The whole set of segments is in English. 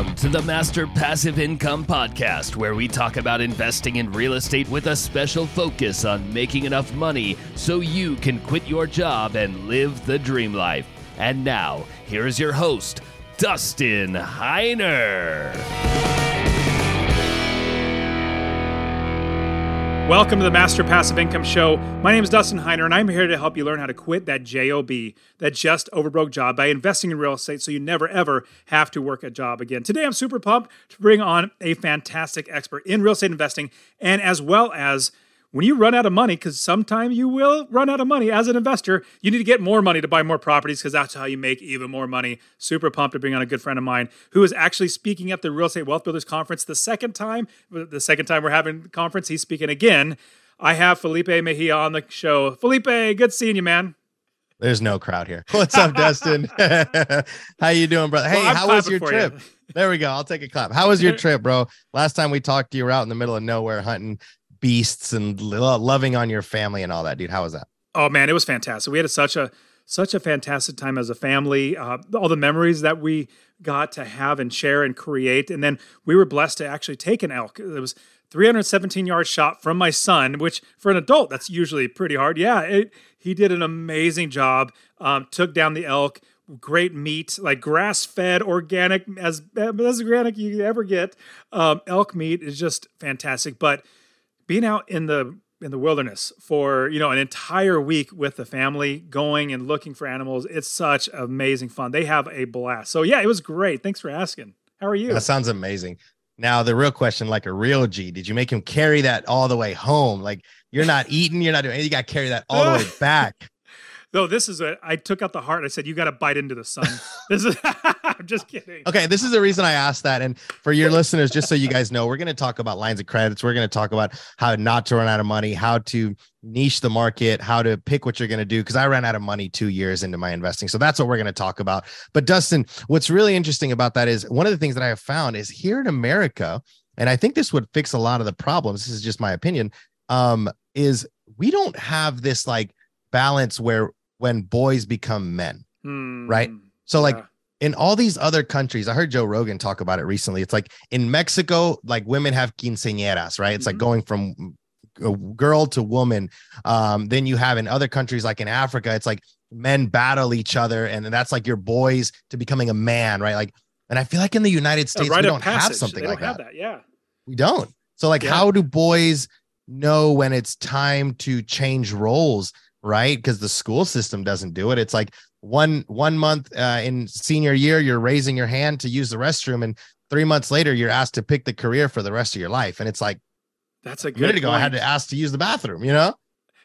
Welcome to the Master Passive Income Podcast, where we talk about investing in real estate with a special focus on making enough money so you can quit your job and live the dream life. And now, here is your host, Dustin Heiner. Welcome to the Master Passive Income Show. My name is Dustin Heiner, and I'm here to help you learn how to quit that JOB, that just overbroke job, by investing in real estate so you never ever have to work a job again. Today, I'm super pumped to bring on a fantastic expert in real estate investing and as well as when you run out of money, because sometime you will run out of money as an investor, you need to get more money to buy more properties because that's how you make even more money. Super pumped to bring on a good friend of mine who is actually speaking at the Real Estate Wealth Builders Conference the second time. The second time we're having the conference, he's speaking again. I have Felipe Mejia on the show. Felipe, good seeing you, man. There's no crowd here. What's up, Dustin? how you doing, brother? Hey, Well, how was your trip? you. There we go. I'll take a clap. How was your trip, bro? Last time we talked, you were out in the middle of nowhere hunting beasts and lo- loving on your family and all that, dude. How was that? Oh man, it was fantastic. We had such a such a fantastic time as a family. Uh, all the memories that we got to have and share and create, and then we were blessed to actually take an elk. It was 317 yard shot from my son, which for an adult that's usually pretty hard. Yeah, it, he did an amazing job. Um, took down the elk. Great meat, like grass fed, organic, as as organic you ever get. Um, elk meat is just fantastic, but being out in the in the wilderness for you know an entire week with the family going and looking for animals it's such amazing fun they have a blast so yeah it was great thanks for asking how are you That sounds amazing. Now, the real question, like a real G, did you make him carry that all the way home? Like you're not eating, you're not doing anything. You got to carry that all the way back. No this is a i took out the heart i said you got to bite into the sun this is i'm just kidding Okay, this is the reason I asked that. And for your listeners, just so you guys know, we're going to talk about lines of credits. We're going to talk about how not to run out of money, how to niche the market, how to pick what you're going to do. Because I ran out of money two years into my investing. So that's what we're going to talk about. But Dustin, what's really interesting about that is one of the things that I have found is here in America, and I think this would fix a lot of the problems. This is just my opinion. Um, is we don't have this like balance where when boys become men. Hmm, Right. So like yeah. in all these other countries, I heard Joe Rogan talk about it recently. It's like in Mexico, like women have quinceañeras, right? It's like Mhm. going from a girl to woman. Um, then you have in other countries, like in Africa, it's like men battle each other, and that's like your boys to becoming a man, right? Like, and I feel like in the United States, we don't have something they like that. that yeah We don't. So, like, Yeah. how do boys know when it's time to change roles? Right, because the school system doesn't do it. It's like one one month uh, in senior year, you're raising your hand to use the restroom, and three months later, you're asked to pick the career for the rest of your life. And it's like that's a a good minute ago, I had to ask to use the bathroom. You know?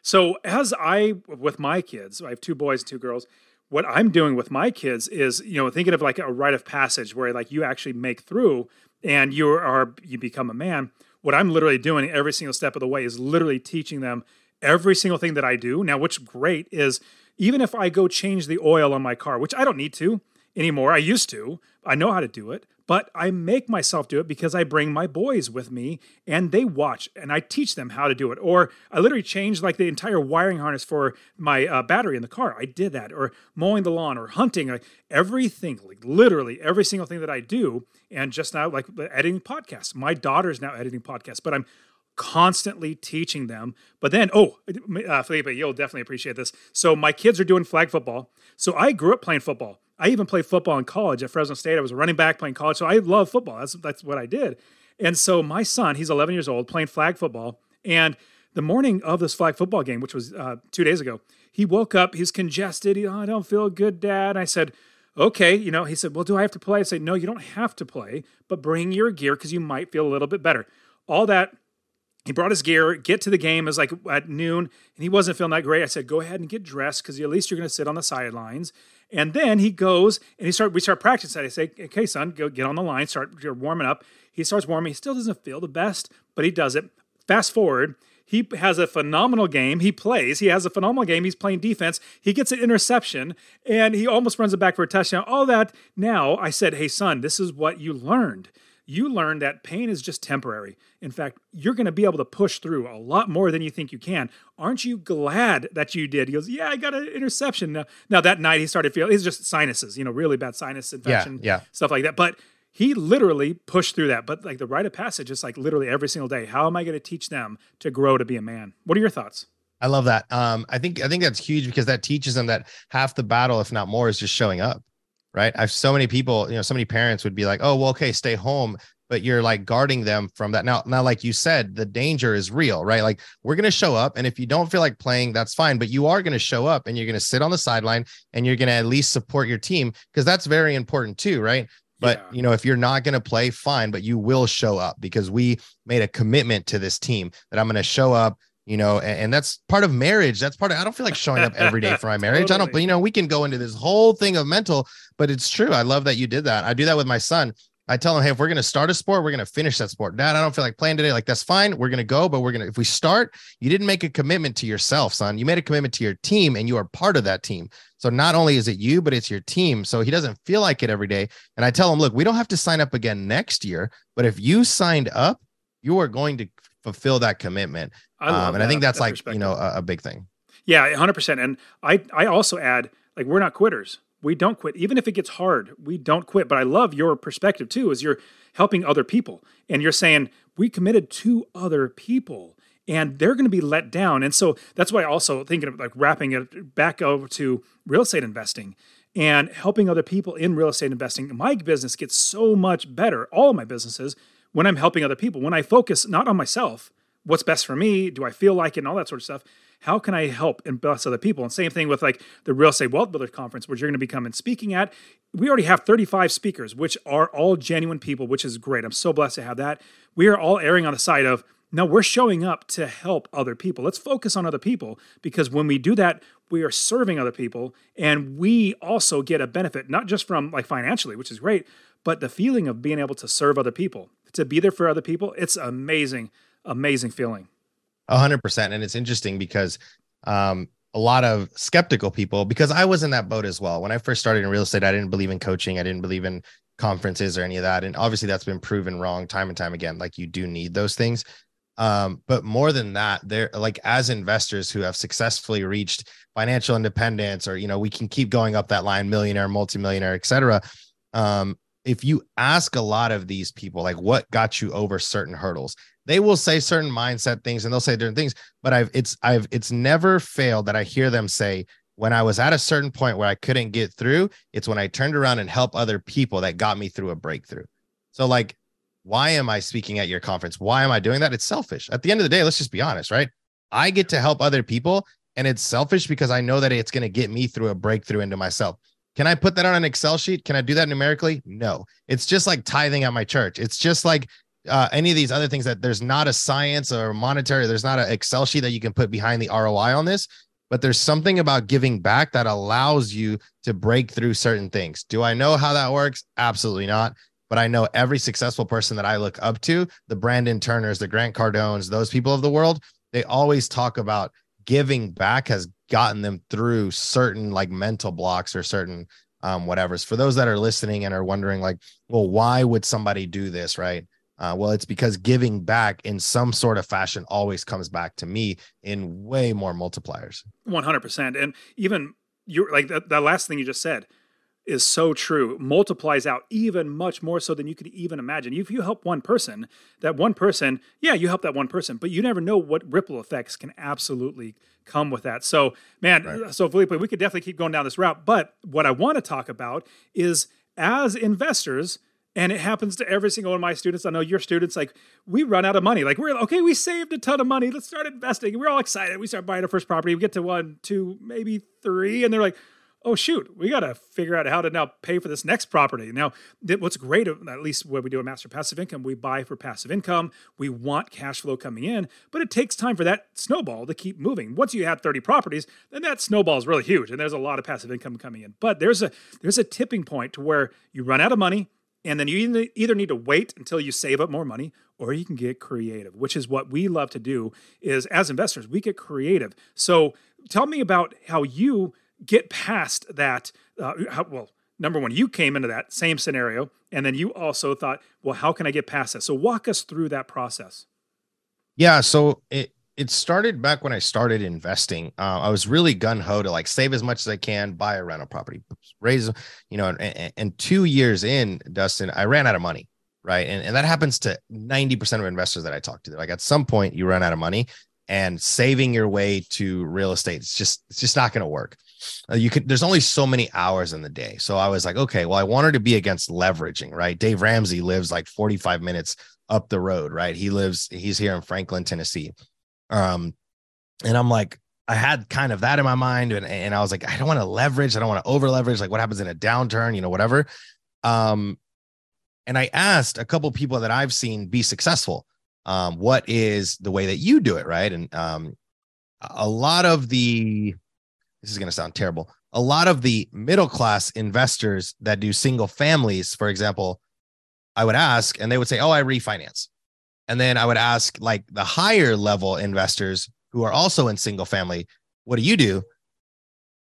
So as I with my kids, I have two boys and two girls. What I'm doing with my kids is, you know, thinking of like a rite of passage where like you actually make through and you are you become a man. What I'm literally doing every single step of the way is literally teaching them every single thing that I do. Now, what's great is even if I go change the oil on my car, which I don't need to anymore, I used to, I know how to do it, but I make myself do it because I bring my boys with me and they watch and I teach them how to do it. Or I literally changed like the entire wiring harness for my uh, battery in the car. I did that. Or mowing the lawn or hunting, like everything, like literally every single thing that I do. And just now, like editing podcasts. My daughter's now editing podcasts, but I'm constantly teaching them. But then, oh, uh, Felipe, you'll definitely appreciate this. So my kids are doing flag football. So I grew up playing football. I even played football in college at Fresno State. I was a running back playing college. So I love football. That's that's what I did. And so my son, he's 11 years old, playing flag football. And the morning of this flag football game, which was uh, two days ago, he woke up. He's congested. He, oh, I don't feel good, Dad. And I said, okay, you know, he said, well, do I have to play? I said, no, you don't have to play, but bring your gear because you might feel a little bit better. All that he brought his gear, get to the game. It was like at noon, and he wasn't feeling that great. I said, "Go ahead and get dressed, because at least you're going to sit on the sidelines." And then he goes and he start. We start practicing. I say, "Okay, son, go get on the line. Start you're warming up." He starts warming. He still doesn't feel the best, but he does it. Fast forward, he has a phenomenal game. He plays. He has a phenomenal game. He's playing defense. He gets an interception, and he almost runs it back for a touchdown. All that. Now I said, "Hey, son, this is what you learned." You learn that pain is just temporary. In fact, you're going to be able to push through a lot more than you think you can. Aren't you glad that you did? He goes, Yeah, I got an interception. Now, now that night he started feeling, it's just sinuses, you know, really bad sinus infection, yeah. yeah. stuff like that. But he literally pushed through that. But like the rite of passage is like literally every single day. How am I going to teach them to grow to be a man? What are your thoughts? I love that. Um, I think I think that's huge because that teaches them that half the battle, if not more, is just showing up. Right. I've so many people, you know, so many parents would be like, "Oh, well, okay, stay home," but you're like guarding them from that. Now, now, like you said, the danger is real, right? Like we're gonna show up, and if you don't feel like playing, that's fine. But you are gonna show up, and you're gonna sit on the sideline, and you're gonna at least support your team because that's very important too, right? But yeah. you know, if you're not going to play, fine, but you will show up because we made a commitment to this team that I'm going to show up. You know, and, and, that's part of marriage. That's part of. I don't feel like showing up every day for my marriage. totally. I don't. But you know, we can go into this whole thing of mental, but it's true. I love that you did that. I do that with my son. I tell him, hey, if we're going to start a sport, we're going to finish that sport. Dad, I don't feel like playing today. Like, that's fine. We're going to go, but we're going to, if we start, you didn't make a commitment to yourself, son. You made a commitment to your team and you are part of that team. So not only is it you, but it's your team. So he doesn't feel like it every day. And I tell him, look, we don't have to sign up again next year, but if you signed up, you are going to fulfill that commitment. I um, and that, I think that's that like, you know, a, a big thing. Yeah, 100%. And I, I also add, like, we're not quitters. We don't quit. Even if it gets hard we don't quit. But i love your perspective too is you're helping other people. And you're saying we committed to other people and they're going to be let down. And so that's why I also thinking of like wrapping it back over to real estate investing and helping other people in real estate investing. My business gets so much better all my businesses when i'm helping other people. When i focus not on myself what's best for me do i feel like it and all that sort of stuff how can I help and bless other people? And same thing with like the Real Estate Wealth Builders Conference, which you're going to be coming speaking at. We already have 35 speakers, which are all genuine people, which is great. I'm so blessed to have that. We are all erring on the side of no, we're showing up to help other people. Let's focus on other people because when we do that, we are serving other people and we also get a benefit, not just from like financially, which is great, but the feeling of being able to serve other people, to be there for other people. It's amazing, amazing feeling. A hundred percent. And it's interesting because um, a lot of skeptical people, because I was in that boat as well. When I first started in real estate, I didn't believe in coaching. I didn't believe in conferences or any of that. And obviously that's been proven wrong time and time again. Like you do need those things. Um, but more than that, they're like as investors who have successfully reached financial independence, or you know, we can keep going up that line, millionaire, multimillionaire, et cetera. Um, if you ask a lot of these people, like what got you over certain hurdles, they will say certain mindset things and they'll say different things but i've it's i've it's never failed that i hear them say when i was at a certain point where i couldn't get through it's when i turned around and helped other people that got me through a breakthrough so like why am i speaking at your conference why am i doing that it's selfish at the end of the day let's just be honest right i get to help other people and it's selfish because i know that it's going to get me through a breakthrough into myself can I put that on an Excel sheet? Can I do that numerically? No. It's just like tithing at my church. It's just like uh, any of these other things that there's not a science or monetary, there's not an Excel sheet that you can put behind the ROI on this, but there's something about giving back that allows you to break through certain things. Do I know how that works? Absolutely not. But I know every successful person that I look up to, the Brandon Turners, the Grant Cardones, those people of the world, they always talk about giving back has gotten them through certain like mental blocks or certain um whatever's for those that are listening and are wondering like well why would somebody do this right uh, well, it's because giving back in some sort of fashion always comes back to me in way more multipliers. 100%. And even you're like that, that last thing you just said is so true, multiplies out even much more so than you could even imagine. If you help one person, that one person, yeah, you help that one person, but you never know what ripple effects can absolutely come with that. So, man, right. so Felipe, we could definitely keep going down this route. But what I want to talk about is as investors, and it happens to every single one of my students. I know your students, like, we run out of money. Like, we're okay, we saved a ton of money. Let's start investing. we're all excited. We start buying our first property. We get to one, two, maybe three. And they're like, oh, shoot, we got to figure out how to now pay for this next property. Now, what's great, uh, at least what we do at Master Passive Income, we buy for passive income. We want cash flow coming in, but it takes time for that snowball to keep moving. Once you have 30 properties, then that snowball is really huge and there's a lot of passive income coming in. But there's a there's a tipping point to where you run out of money and then you either need to wait until you save up more money or you can get creative, which is what we love to do is as investors, we get creative. So tell me about how you get past that. Uh, how, well, number one, you came into that same scenario, and then you also thought, well, how can I get past that? So walk us through that process. Yeah. So it, it started back when I started investing. Uh, I was really gun ho to like save as much as I can, buy a rental property, raise, you know, and, and two years in, Dustin, I ran out of money. Right. And, and that happens to 90% of investors that I talk to. Like at some point you run out of money and saving your way to real estate. It's just, it's just not going to work. Uh, you could, there's only so many hours in the day. So I was like, okay, well, I wanted to be against leveraging, right? Dave Ramsey lives like 45 minutes up the road, right? He lives, he's here in Franklin, Tennessee. Um, and I'm like, I had kind of that in my mind, and, and I was like, I don't want to leverage, I don't want to over leverage. Like, what happens in a downturn, you know, whatever. Um, and I asked a couple people that I've seen be successful, um, what is the way that you do it, right? And um, a lot of the, this is going to sound terrible, a lot of the middle class investors that do single families, for example, I would ask, and they would say, "Oh, I refinance." And then I would ask like the higher level investors who are also in single family, what do you do?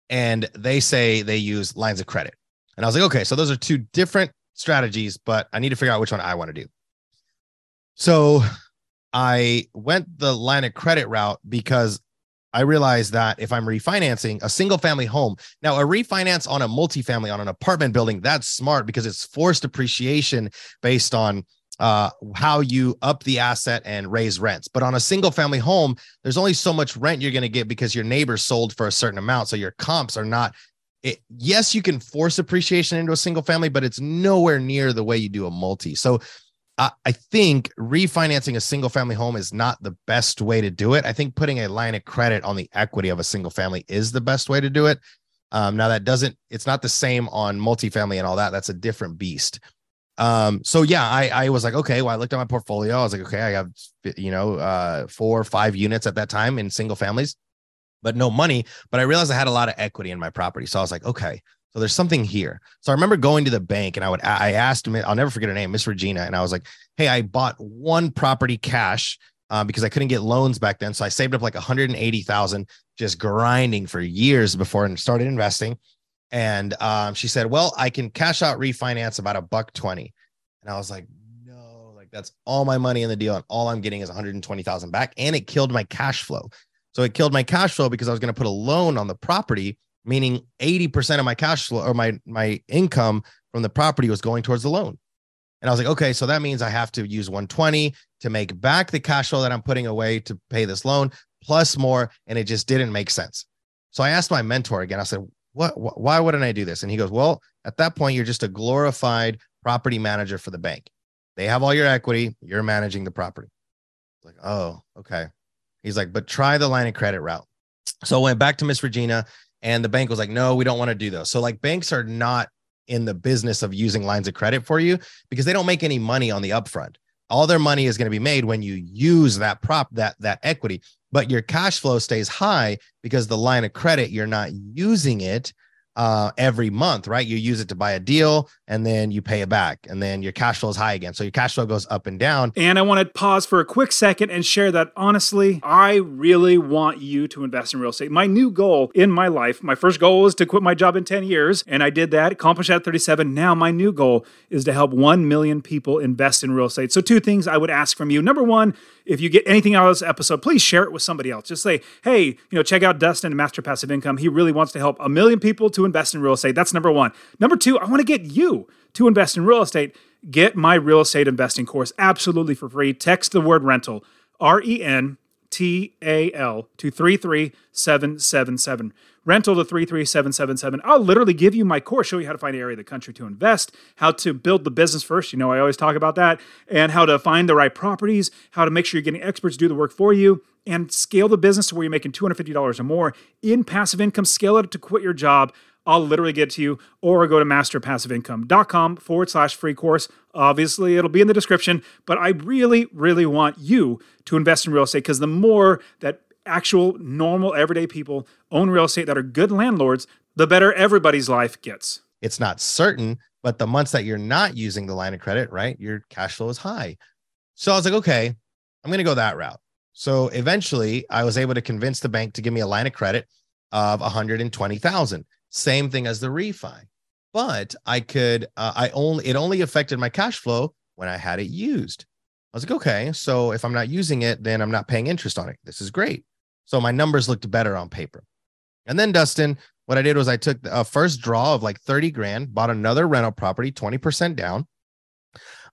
And they say they use lines of credit. And I was like, okay, so those are two different strategies, but I need to figure out which one I want to do. So I went the line of credit route because I realized that if I'm refinancing a single family home, now a refinance on a multifamily on an apartment building, that's smart because it's forced appreciation based on uh, how you up the asset and raise rents. But on a single family home, there's only so much rent you're going to get because your neighbor sold for a certain amount. So your comps are not. It, yes, you can force appreciation into a single family, but it's nowhere near the way you do a multi. So I, I think refinancing a single family home is not the best way to do it. I think putting a line of credit on the equity of a single family is the best way to do it. Um, now that doesn't, it's not the same on multifamily and all that. That's a different beast. Um, so yeah, I, I was like, okay, well, I looked at my portfolio. I was like, okay, I have, you know, uh, four or five units at that time in single families, but no money. But I realized I had a lot of equity in my property. So I was like, okay, so there's something here. So I remember going to the bank and I would, I asked him, I'll never forget her name, Miss Regina. And I was like, hey, I bought one property cash uh, because I couldn't get loans back then. So I saved up like 180,000 just grinding for years before and started investing. And um, she said, Well, I can cash out refinance about a buck 20. And I was like, No, like that's all my money in the deal. And all I'm getting is 120,000 back. And it killed my cash flow. So it killed my cash flow because I was going to put a loan on the property, meaning 80% of my cash flow or my, my income from the property was going towards the loan. And I was like, okay, so that means I have to use 120 to make back the cash flow that I'm putting away to pay this loan plus more. And it just didn't make sense. So I asked my mentor again, I said, what, what why wouldn't I do this? And he goes, well, at that point, you're just a glorified property manager for the bank. They have all your equity, you're managing the property. Like, oh, okay. He's like, but try the line of credit route. So I went back to Miss Regina, and the bank was like, no, we don't want to do those. So, like, banks are not in the business of using lines of credit for you because they don't make any money on the upfront. All their money is going to be made when you use that prop, that that equity. But your cash flow stays high because the line of credit you're not using it uh, every month, right? You use it to buy a deal and then you pay it back, and then your cash flow is high again. So your cash flow goes up and down. And I want to pause for a quick second and share that honestly, I really want you to invest in real estate. My new goal in my life, my first goal was to quit my job in 10 years, and I did that, accomplished that at 37. Now my new goal is to help 1 million people invest in real estate. So, two things I would ask from you. Number one, if you get anything out of this episode, please share it with somebody else. Just say, hey, you know, check out Dustin and Master Passive Income. He really wants to help a million people to invest in real estate. That's number one. Number two, I want to get you to invest in real estate. Get my real estate investing course absolutely for free. Text the word rental, R E N T A L, to 33777 rental to 33777. I'll literally give you my course, show you how to find an area of the country to invest, how to build the business first. You know, I always talk about that, and how to find the right properties, how to make sure you're getting experts do the work for you, and scale the business to where you're making $250 or more in passive income, scale it to quit your job. I'll literally get to you, or go to masterpassiveincome.com forward slash free course. Obviously, it'll be in the description, but I really, really want you to invest in real estate because the more that actual, normal, everyday people own real estate that are good landlords, the better everybody's life gets. It's not certain, but the months that you're not using the line of credit, right, your cash flow is high. So I was like, okay, I'm going to go that route. So eventually, I was able to convince the bank to give me a line of credit of 120,000. Same thing as the refi. But I could, uh, I only, it only affected my cash flow when I had it used. I was like, okay, so if I'm not using it, then I'm not paying interest on it. This is great. So my numbers looked better on paper. And then Dustin, what I did was I took a first draw of like 30 grand, bought another rental property, 20% down.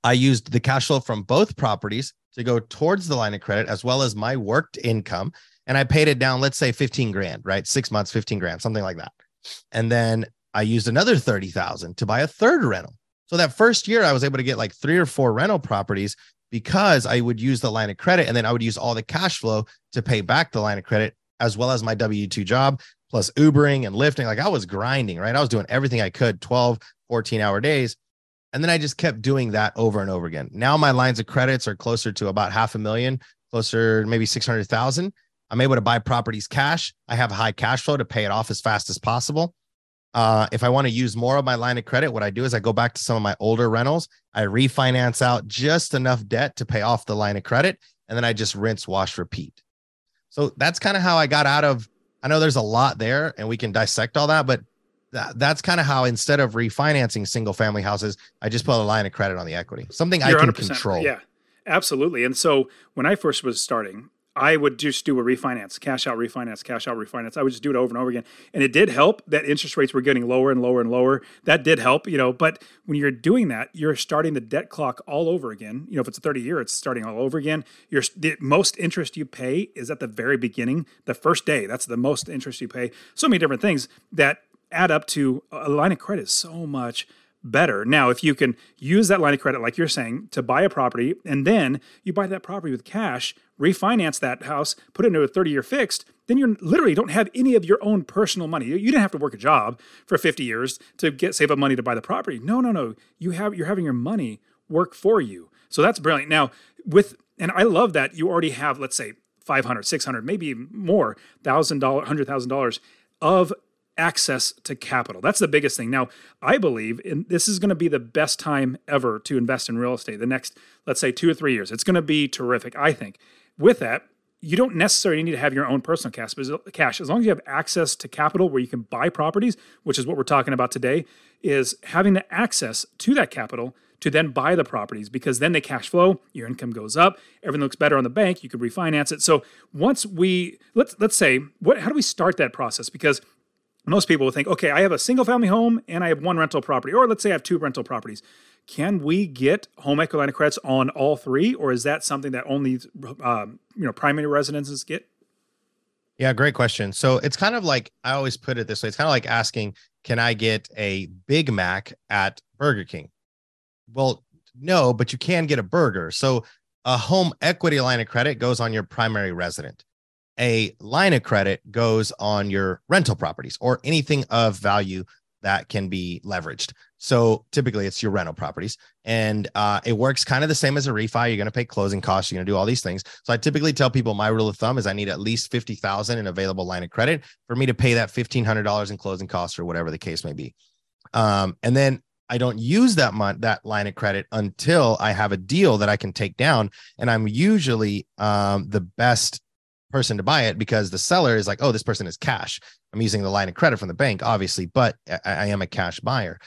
I used the cash flow from both properties to go towards the line of credit as well as my worked income. And I paid it down, let's say 15 grand, right? Six months, 15 grand, something like that. And then I used another 30,000 to buy a third rental. So that first year, I was able to get like three or four rental properties because I would use the line of credit and then I would use all the cash flow to pay back the line of credit as well as my W 2 job, plus Ubering and Lyfting. Like I was grinding, right? I was doing everything I could 12, 14 hour days. And then I just kept doing that over and over again. Now my lines of credits are closer to about half a million, closer maybe 600,000. I'm able to buy properties cash. I have high cash flow to pay it off as fast as possible. Uh, if I want to use more of my line of credit, what I do is I go back to some of my older rentals. I refinance out just enough debt to pay off the line of credit, and then I just rinse, wash, repeat. So that's kind of how I got out of. I know there's a lot there, and we can dissect all that, but that, that's kind of how instead of refinancing single family houses, I just put a line of credit on the equity, something You're I can control. Yeah, absolutely. And so when I first was starting, I would just do a refinance, cash out, refinance, cash out, refinance. I would just do it over and over again. And it did help that interest rates were getting lower and lower and lower. That did help, you know. But when you're doing that, you're starting the debt clock all over again. You know, if it's a 30 year, it's starting all over again. You're the most interest you pay is at the very beginning, the first day. That's the most interest you pay. So many different things that add up to a line of credit so much better. Now, if you can use that line of credit, like you're saying, to buy a property, and then you buy that property with cash, refinance that house, put it into a 30 year fixed, then you literally don't have any of your own personal money. You didn't have to work a job for 50 years to get save up money to buy the property. No, no, no. You have you're having your money work for you. So that's brilliant. Now, with and I love that you already have, let's say, 500, 600, maybe more, $1,000, $100,000 of access to capital. That's the biggest thing. Now, I believe in, this is going to be the best time ever to invest in real estate. The next, let's say, two or three years, it's going to be terrific. I think. With that, you don't necessarily need to have your own personal cash, cash. As long as you have access to capital where you can buy properties, which is what we're talking about today, is having the access to that capital to then buy the properties because then they cash flow, your income goes up, everything looks better on the bank, you could refinance it. So once we let's let's say what how do we start that process? Because most people will think, okay, I have a single family home and I have one rental property, or let's say I have two rental properties. Can we get home equity line of credits on all three, or is that something that only um, you know primary residences get? Yeah, great question. So it's kind of like I always put it this way: it's kind of like asking, "Can I get a Big Mac at Burger King?" Well, no, but you can get a burger. So a home equity line of credit goes on your primary resident a line of credit goes on your rental properties or anything of value that can be leveraged. So typically it's your rental properties and uh, it works kind of the same as a refi. You're going to pay closing costs. You're going to do all these things. So I typically tell people my rule of thumb is I need at least 50,000 in available line of credit for me to pay that $1,500 in closing costs or whatever the case may be. Um, and then I don't use that month that line of credit until I have a deal that I can take down. And I'm usually um, the best person to buy it because the seller is like, oh, this person is cash. I'm using the line of credit from the bank, obviously, but I, I am a cash buyer.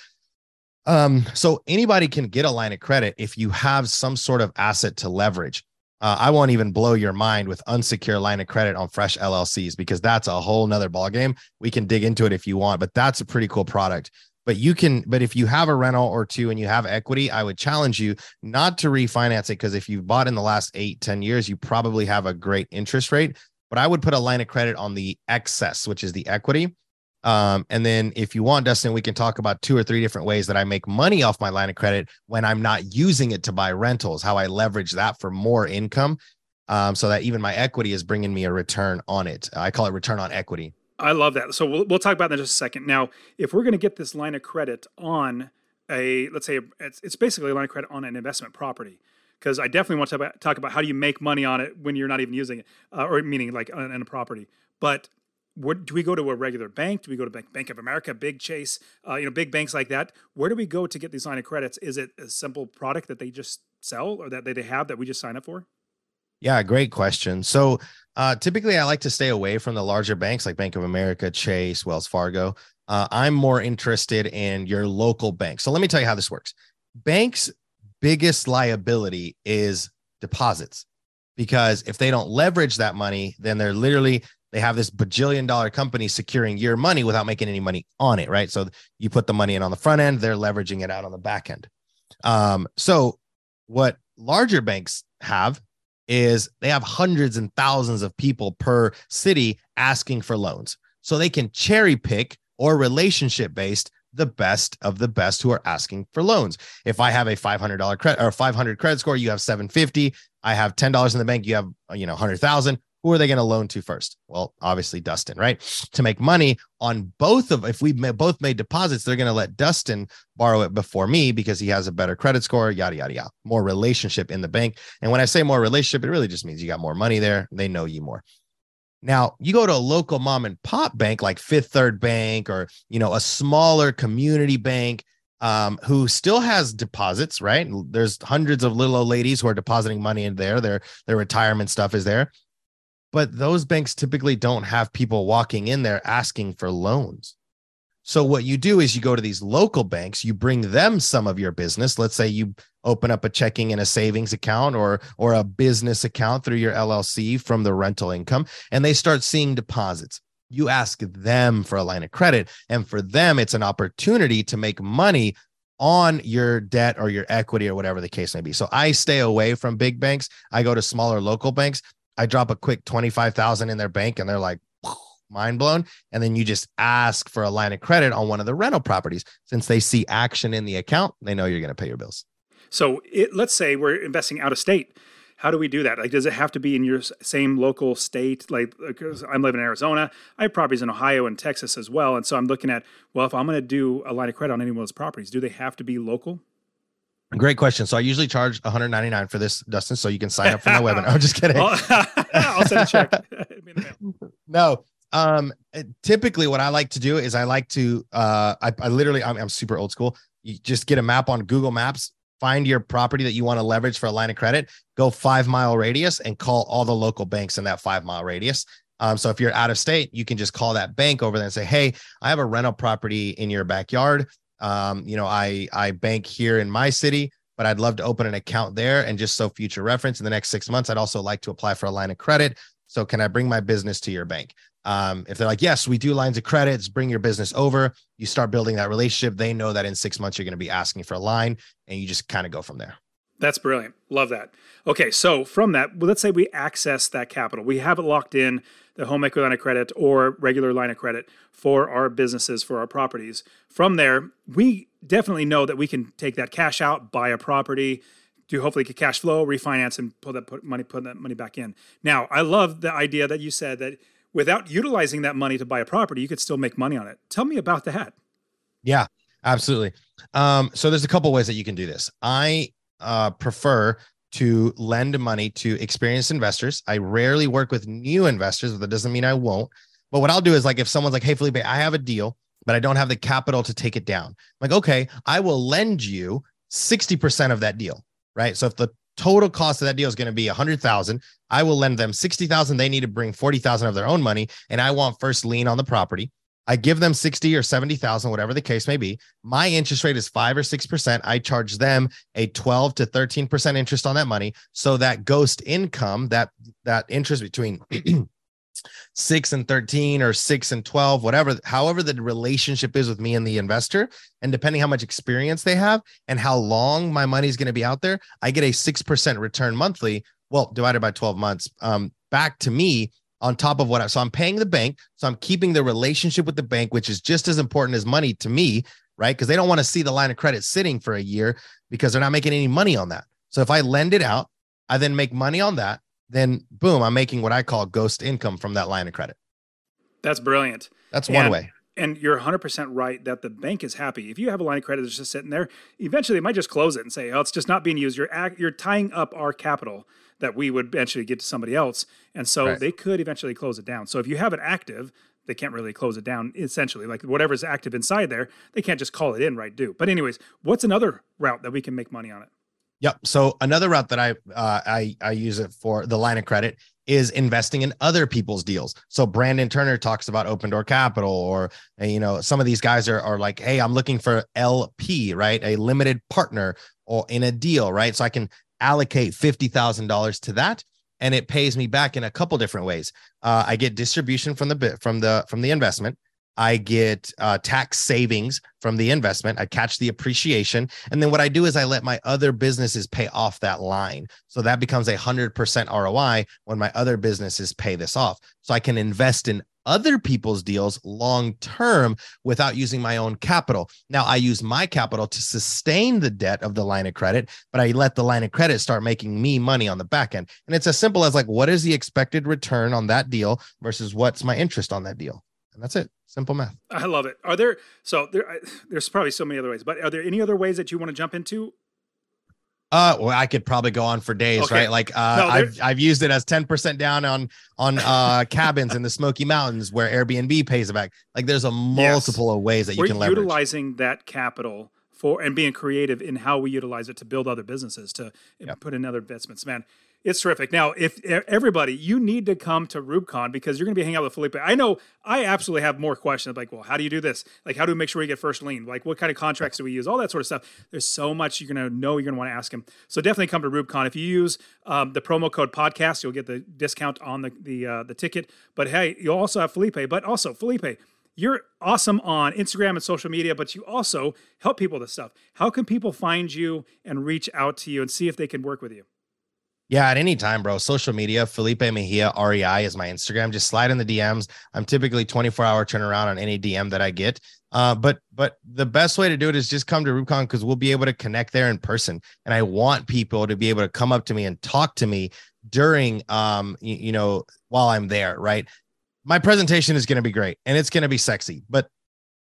Um, so anybody can get a line of credit if you have some sort of asset to leverage. Uh, I won't even blow your mind with unsecured line of credit on fresh LLCs because that's a whole nother ballgame. We can dig into it if you want, but that's a pretty cool product but you can but if you have a rental or two and you have equity i would challenge you not to refinance it because if you've bought in the last eight ten years you probably have a great interest rate. But i would put a line of credit on the excess which is the equity. Um, and then if you want dustin we can talk about two or three different ways that i make money off my line of credit when i'm not using it to buy rentals how i leverage that for more income um, so that even my equity is bringing me a return on it. I call it return on equity I love that. So we'll, we'll talk about that in just a second. Now, if we're going to get this line of credit on a, let's say it's, it's basically a line of credit on an investment property, because I definitely want to talk about how do you make money on it when you're not even using it, uh, or meaning like on, on a property. But what, do we go to a regular bank? Do we go to Bank, bank of America, Big Chase, uh, you know, big banks like that? Where do we go to get these line of credits? Is it a simple product that they just sell or that they have that we just sign up for? Yeah, great question. So uh, typically, I like to stay away from the larger banks like Bank of America, Chase, Wells Fargo. Uh, I'm more interested in your local bank. So let me tell you how this works. Banks' biggest liability is deposits because if they don't leverage that money, then they're literally they have this bajillion dollar company securing your money without making any money on it, right? So you put the money in on the front end, they're leveraging it out on the back end. Um, so what larger banks have is they have hundreds and thousands of people per city asking for loans. So they can cherry pick or relationship based the best of the best who are asking for loans. If I have a $500 credit or 500 credit score, you have 750. I have $10 in the bank, you have, you know, 100,000 who are they going to loan to first? Well, obviously Dustin, right? To make money on both of, if we both made deposits, they're going to let Dustin borrow it before me because he has a better credit score, yada, yada, yada. More relationship in the bank. And when I say more relationship, it really just means you got more money there. They know you more. Now, you go to a local mom and pop bank like Fifth Third Bank or, you know, a smaller community bank um, who still has deposits, right? There's hundreds of little old ladies who are depositing money in there. Their their retirement stuff is there but those banks typically don't have people walking in there asking for loans. So what you do is you go to these local banks, you bring them some of your business. Let's say you open up a checking and a savings account or or a business account through your LLC from the rental income and they start seeing deposits. You ask them for a line of credit and for them it's an opportunity to make money on your debt or your equity or whatever the case may be. So I stay away from big banks. I go to smaller local banks I drop a quick 25,000 in their bank and they're like mind blown. And then you just ask for a line of credit on one of the rental properties. Since they see action in the account they know you're going to pay your bills. So it, let's say we're investing out of state. How do we do that? Like does it have to be in your same local state? Like i'm living in arizona. I have properties in ohio and texas as well. And so i'm looking at well if i'm going to do a line of credit on any of those properties do they have to be local Great question. So I usually charge 199 for this, Dustin. So you can sign up for my webinar. I'm just kidding. I'll send a check. no. Um, typically what I like to do is I like to, uh, I, I literally, I'm, I'm super old school. You just get a map on Google Maps, find your property that you want to leverage for a line of credit, go five mile radius and call all the local banks in that five mile radius. Um, so if you're out of state, you can just call that bank over there and say, Hey, I have a rental property in your backyard. Um, you know, I I bank here in my city, but I'd love to open an account there. And just so future reference, in the next six months, I'd also like to apply for a line of credit. So can I bring my business to your bank? Um, if they're like, yes, we do lines of credits, bring your business over, you start building that relationship. They know that in six months you're going to be asking for a line, and you just kind of go from there. That's brilliant. Love that. Okay, so from that, well, let's say we access that capital. We have it locked in the home equity line of credit or regular line of credit for our businesses, for our properties. From there, we definitely know that we can take that cash out, buy a property, do hopefully get cash flow, refinance, and put that put money put that money back in. Now, I love the idea that you said that without utilizing that money to buy a property, you could still make money on it. Tell me about that. Yeah, absolutely. Um, so there's a couple ways that you can do this. I uh, prefer to lend money to experienced investors. I rarely work with new investors, but that doesn't mean I won't. But what I'll do is like if someone's like, "Hey, Felipe, I have a deal, but I don't have the capital to take it down." I'm like, okay, I will lend you 60% of that deal, right? So if the total cost of that deal is going to be a hundred thousand, I will lend them 60,000. They need to bring 40,000 of their own money. And I want first lien on the property. I give them 60 or 70,000, whatever the case may be. My interest rate is five or 6%. I charge them a 12 to 13% interest on that money. So that ghost income, that, that interest between six and 13 or six and 12, whatever, however the relationship is with me and the investor, and depending how much experience they have and how long my money is going to be out there, I get a 6% return monthly. Well, divided by 12 months, um, back to me on top of what I so I'm paying the bank. So I'm keeping the relationship with the bank, which is just as important as money to me, right? Because they don't want to see the line of credit sitting for a year because they're not making any money on that. So if I lend it out, I then make money on that, then boom, I'm making what I call ghost income from that line of credit. That's brilliant. That's one and, way. And you're 100% right that the bank is happy. If you have a line of credit that's just sitting there, eventually they might just close it and say, oh, it's just not being used. You're, act, you're tying up our capital that we would eventually get to somebody else. And so right. they could eventually close it down. So if you have it active, they can't really close it down essentially. Like whatever's active inside there, they can't just call it in right due. But anyways, what's another route that we can make money on it? Yep. So another route that I uh, I I use it for the line of credit is investing in other people's deals. So Brandon Turner talks about open door capital, or you know, some of these guys are are like, hey, I'm looking for LP, right, a limited partner, or in a deal, right. So I can allocate $50,000 to that and it pays me back in a couple different ways. Uh, I get distribution from the bit from the from the investment. I get uh, tax savings from the investment. I catch the appreciation. And then what I do is I let my other businesses pay off that line. So that becomes a 100% ROI when my other businesses pay this off. So I can invest in other people's deals long term without using my own capital. Now, I use my capital to sustain the debt of the line of credit, but I let the line of credit start making me money on the back end. And it's as simple as like, what is the expected return on that deal versus what's my interest on that deal? And that's it. Simple math. I love it. Are there so there? There's probably so many other ways, but are there any other ways that you want to jump into? Uh, well, I could probably go on for days, okay. right? Like, uh, no, I've I've used it as ten percent down on on uh cabins in the Smoky Mountains where Airbnb pays it back. Like, there's a multiple yes. of ways that you We're can leverage. utilizing that capital for and being creative in how we utilize it to build other businesses to yep. put in other investments. Man, it's terrific. Now, if everybody, you need to come to RubeCon because you're going to be hanging out with Felipe. I know I absolutely have more questions like, well, how do you do this? Like, how do we make sure we get first lien? Like, what kind of contracts do we use? All that sort of stuff. There's so much you're going to know you're going to want to ask him. So definitely come to RubeCon. If you use um, the promo code podcast, you'll get the discount on the the uh, the ticket. But hey, you'll also have Felipe. But also Felipe, you're awesome on Instagram and social media, but you also help people with this stuff. How can people find you and reach out to you and see if they can work with you? Yeah, at any time, bro. Social media, Felipe Mejia REI is my Instagram. Just slide in the DMs. I'm typically 24 hour turnaround on any DM that I get. Uh, but but the best way to do it is just come to RubeCon because we'll be able to connect there in person. And I want people to be able to come up to me and talk to me during um you, you know while I'm there, right? My presentation is going to be great and it's going to be sexy, but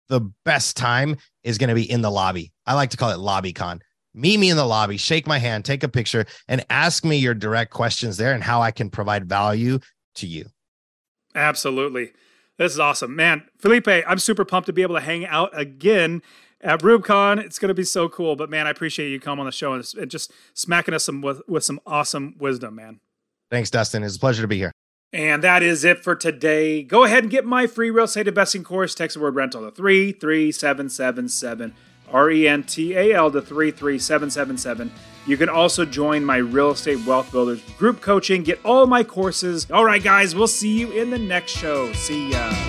the best time is going to be in the lobby. I like to call it lobby con meet me in the lobby, shake my hand, take a picture, and ask me your direct questions there and how I can provide value to you. Absolutely. This is awesome. Man, Felipe, I'm super pumped to be able to hang out again at RubeCon. It's going to be so cool. But man, I appreciate you coming on the show and just smacking us some with, with some awesome wisdom, man. Thanks, Dustin. It's a pleasure to be here. And that is it for today. Go ahead and get my free real estate investing course. Text the word rental to 33777. R E N T A L to 33777. You can also join my Real Estate Wealth Builders group coaching, get all my courses. All right, guys, we'll see you in the next show. See ya.